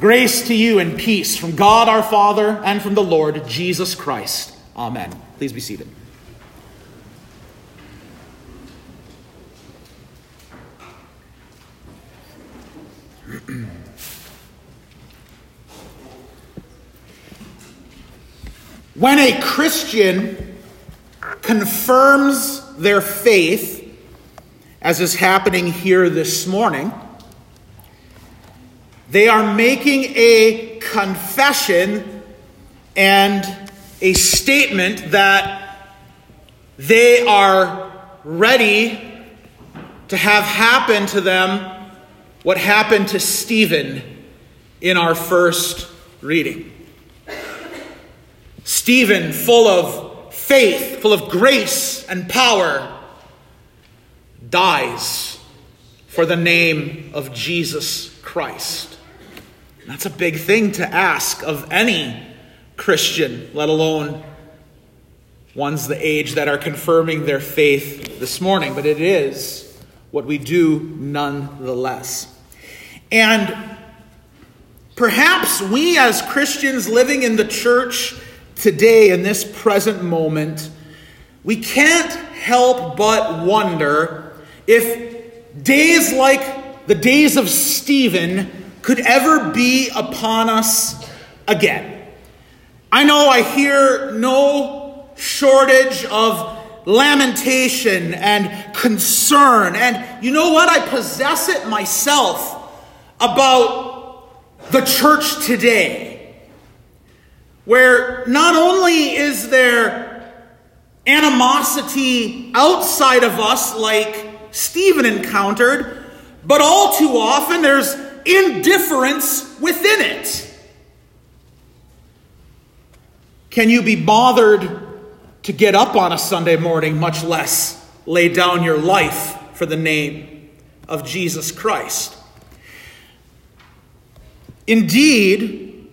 Grace to you and peace from God our Father and from the Lord Jesus Christ. Amen. Please be seated. when a Christian confirms their faith, as is happening here this morning, they are making a confession and a statement that they are ready to have happen to them what happened to Stephen in our first reading. Stephen, full of faith, full of grace and power, dies for the name of Jesus Christ. That's a big thing to ask of any Christian, let alone ones the age that are confirming their faith this morning, but it is what we do nonetheless. And perhaps we as Christians living in the church today, in this present moment, we can't help but wonder if days like the days of Stephen could ever be upon us again. I know I hear no shortage of lamentation and concern. And you know what? I possess it myself about the church today, where not only is there animosity outside of us, like Stephen encountered, but all too often there's indifference within it. Can you be bothered to get up on a Sunday morning, much less lay down your life for the name of Jesus Christ. Indeed,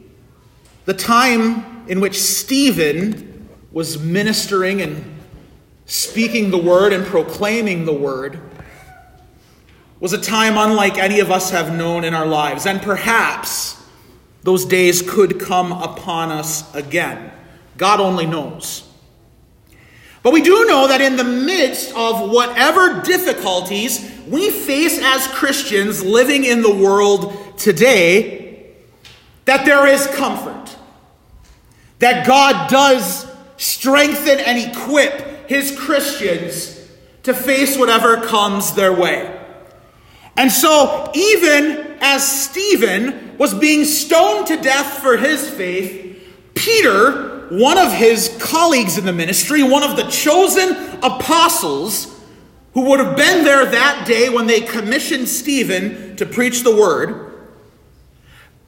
the time in which Stephen was ministering and speaking the word and proclaiming the word was a time unlike any of us have known in our lives, and perhaps those days could come upon us again. God only knows. But we do know that in the midst of whatever difficulties we face as Christians living in the world today, that there is comfort. That God does strengthen and equip his Christians to face whatever comes their way. And so, even as Stephen was being stoned to death for his faith, Peter one of his colleagues in the ministry, one of the chosen apostles who would have been there that day when they commissioned Stephen to preach the word,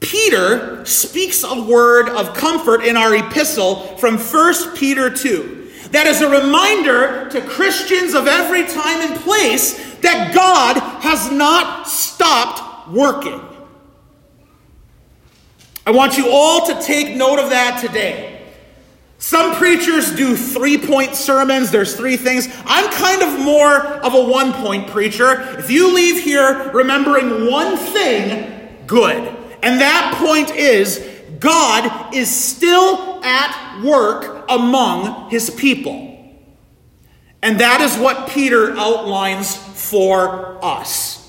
Peter speaks a word of comfort in our epistle from 1 Peter 2. That is a reminder to Christians of every time and place that God has not stopped working. I want you all to take note of that today. Some preachers do three point sermons. There's three things. I'm kind of more of a one point preacher. If you leave here remembering one thing, good. And that point is God is still at work among his people. And that is what Peter outlines for us.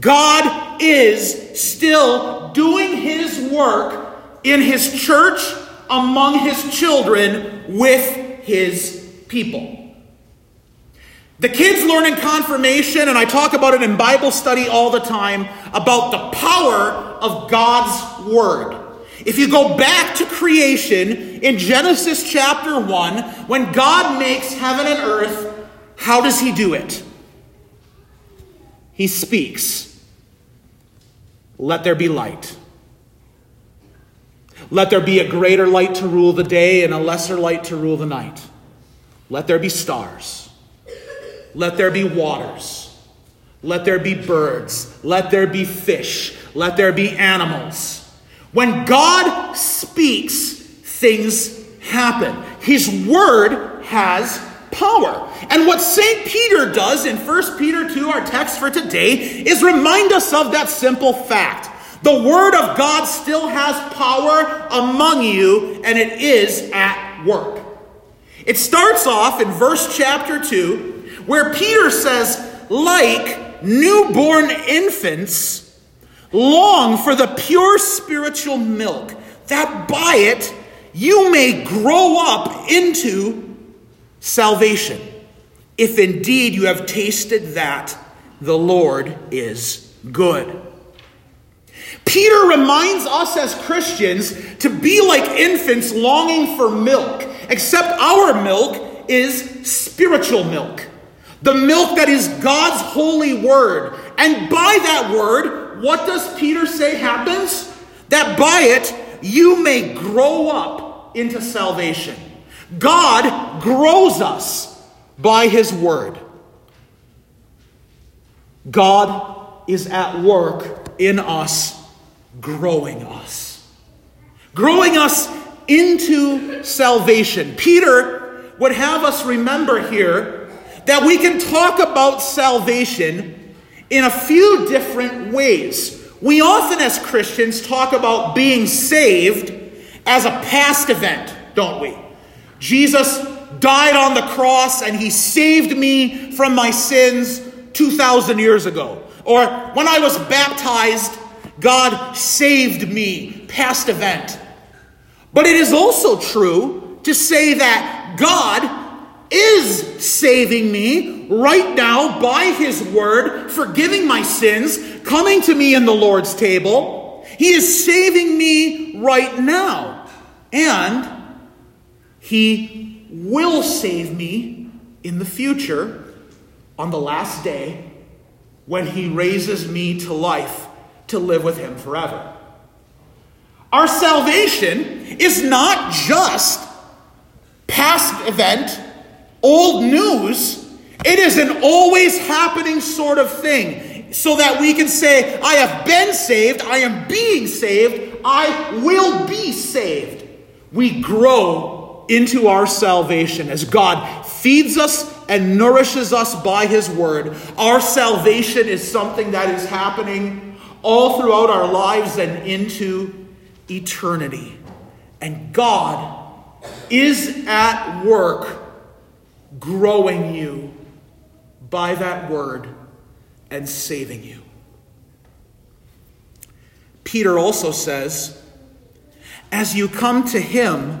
God is still doing his work in his church among his children with his people. The kids learn in confirmation, and I talk about it in Bible study all the time, about the power of God's Word. If you go back to creation in Genesis chapter 1, when God makes heaven and earth, how does He do it? He speaks. Let there be light. Let there be a greater light to rule the day and a lesser light to rule the night. Let there be stars. Let there be waters. Let there be birds. Let there be fish. Let there be animals. When God speaks, things happen. His word has power. And what St. Peter does in 1 Peter 2, our text for today, is remind us of that simple fact The Word of God still has power among you, and it is at work. It starts off in verse chapter 2, where Peter says, like newborn infants, long for the pure spiritual milk, that by it you may grow up into salvation, if indeed you have tasted that the Lord is good. Peter reminds us as Christians to be like infants longing for milk, except our milk is spiritual milk. The milk that is God's holy word. And by that word, what does Peter say happens? That by it you may grow up into salvation. God grows us by his word. God is at work in us, growing us, growing us into salvation. Peter would have us remember here that we can talk about salvation in a few different ways. We often, as Christians, talk about being saved as a past event, don't we? Jesus died on the cross and he saved me from my sins 2,000 years ago. Or when I was baptized, God saved me, past event. But it is also true to say that God is saving me right now by his word, forgiving my sins, coming to me in the Lord's table. He is saving me right now. And he will save me in the future on the last day when he raises me to life to live with him forever. Our salvation is not just past event, old news. It is an always happening sort of thing so that we can say, I have been saved, I am being saved, I will be saved. We grow into our salvation as God feeds us and nourishes us by His Word. Our salvation is something that is happening all throughout our lives and into eternity. And God is at work growing you by that Word and saving you. Peter also says, as you come to Him,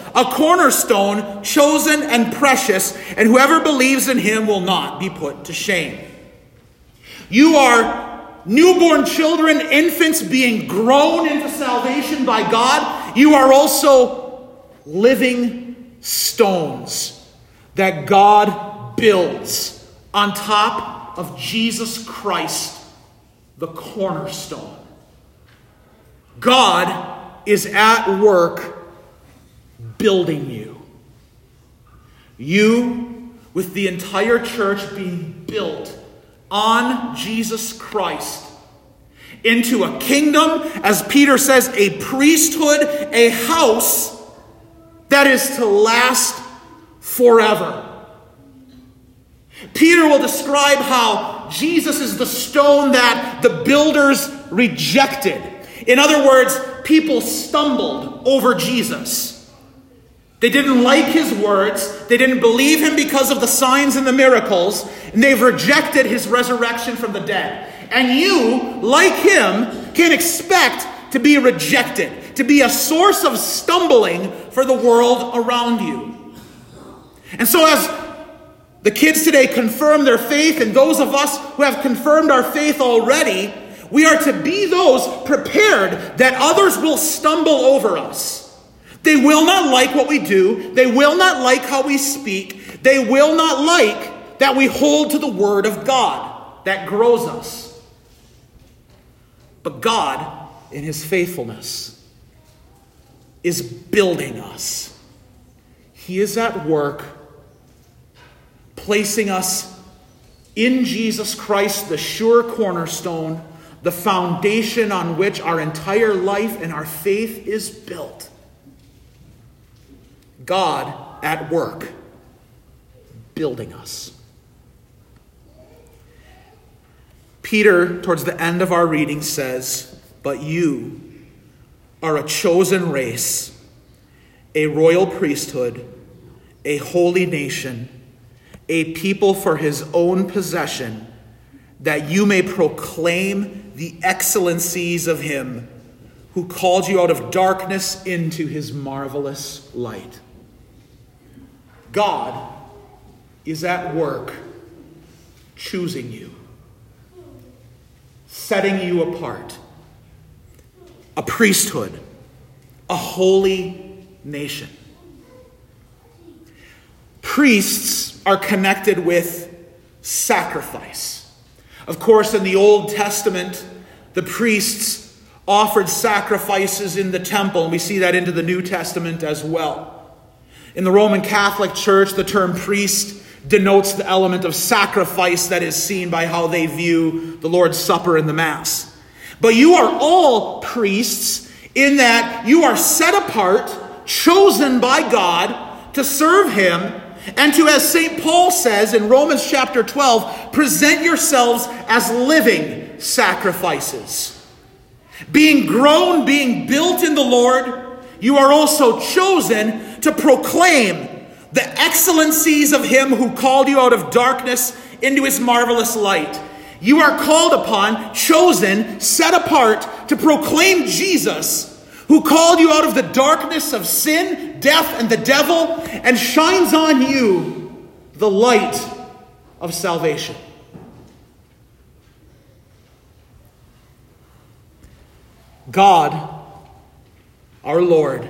a cornerstone, chosen and precious, and whoever believes in him will not be put to shame. You are newborn children, infants being grown into salvation by God. You are also living stones that God builds on top of Jesus Christ, the cornerstone. God is at work building you. You, with the entire church being built on Jesus Christ into a kingdom, as Peter says, a priesthood, a house that is to last forever. Peter will describe how Jesus is the stone that the builders rejected. In other words, people stumbled over Jesus. They didn't like his words. They didn't believe him because of the signs and the miracles. And they've rejected his resurrection from the dead. And you, like him, can expect to be rejected, to be a source of stumbling for the world around you. And so, as the kids today confirm their faith, and those of us who have confirmed our faith already, we are to be those prepared that others will stumble over us. They will not like what we do. They will not like how we speak. They will not like that we hold to the Word of God that grows us. But God, in His faithfulness, is building us. He is at work placing us in Jesus Christ, the sure cornerstone, the foundation on which our entire life and our faith is built. God at work, building us. Peter, towards the end of our reading, says, But you are a chosen race, a royal priesthood, a holy nation, a people for his own possession, that you may proclaim the excellencies of him who called you out of darkness into his marvelous light. God is at work choosing you, setting you apart, a priesthood, a holy nation. Priests are connected with sacrifice. Of course, in the Old Testament, the priests offered sacrifices in the temple, and we see that into the New Testament as well. In the Roman Catholic Church, the term priest denotes the element of sacrifice that is seen by how they view the Lord's Supper and the Mass. But you are all priests in that you are set apart, chosen by God to serve Him, and to, as St. Paul says in Romans chapter 12, present yourselves as living sacrifices. Being grown, being built in the Lord, you are also chosen to proclaim the excellencies of him who called you out of darkness into his marvelous light. You are called upon, chosen, set apart to proclaim Jesus, who called you out of the darkness of sin, death, and the devil, and shines on you the light of salvation. God our Lord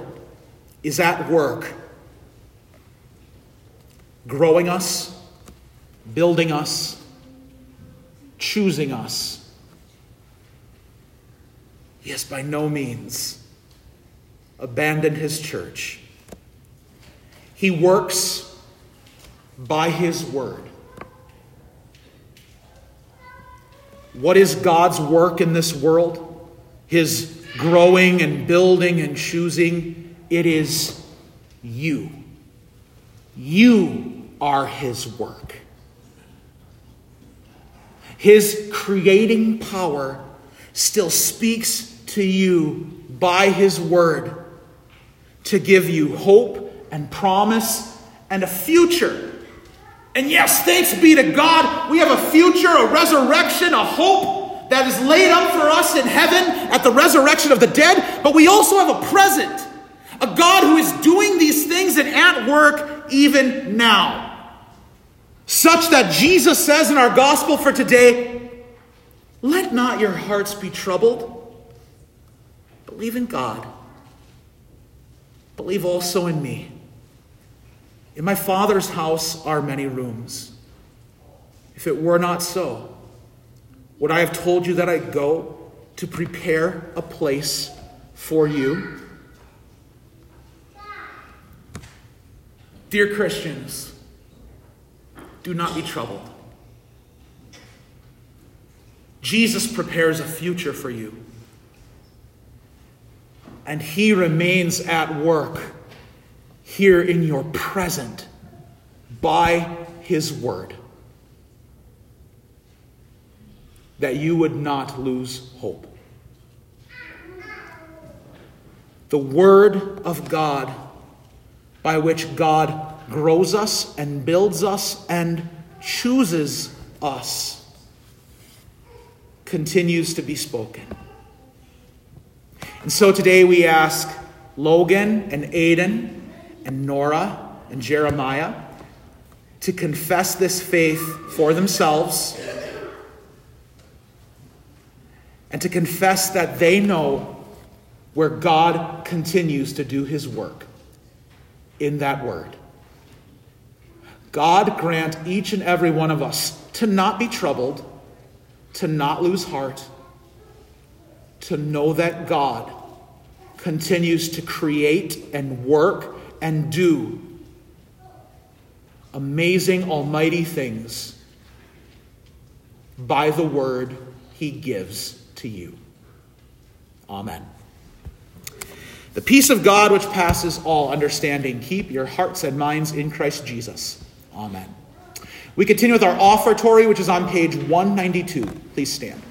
is at work, growing us, building us, choosing us. Yes, by no means abandoned his church. He works by his word. What is God's work in this world? His growing and building and choosing. It is you. You are His work. His creating power still speaks to you by His word to give you hope and promise and a future. And yes, thanks be to God, we have a future, a resurrection, a hope that is laid up for us in heaven at the resurrection of the dead, but we also have a present, a God who is doing these things and at work even now. Such that Jesus says in our gospel for today, let not your hearts be troubled. Believe in God. Believe also in me. In my Father's house are many rooms. If it were not so, would I have told you that I go to prepare a place for you? Dear Christians, do not be troubled. Jesus prepares a future for you. And he remains at work here in your present by his word. that you would not lose hope. The Word of God, by which God grows us and builds us and chooses us, continues to be spoken. And so today we ask Logan and Aiden and Nora and Jeremiah to confess this faith for themselves and to confess that they know where God continues to do his work in that word. God grant each and every one of us to not be troubled, to not lose heart, to know that God continues to create and work and do amazing, almighty things by the word he gives to you. Amen. The peace of God, which passes all understanding, keep your hearts and minds in Christ Jesus. Amen. We continue with our offertory, which is on page 192. Please stand.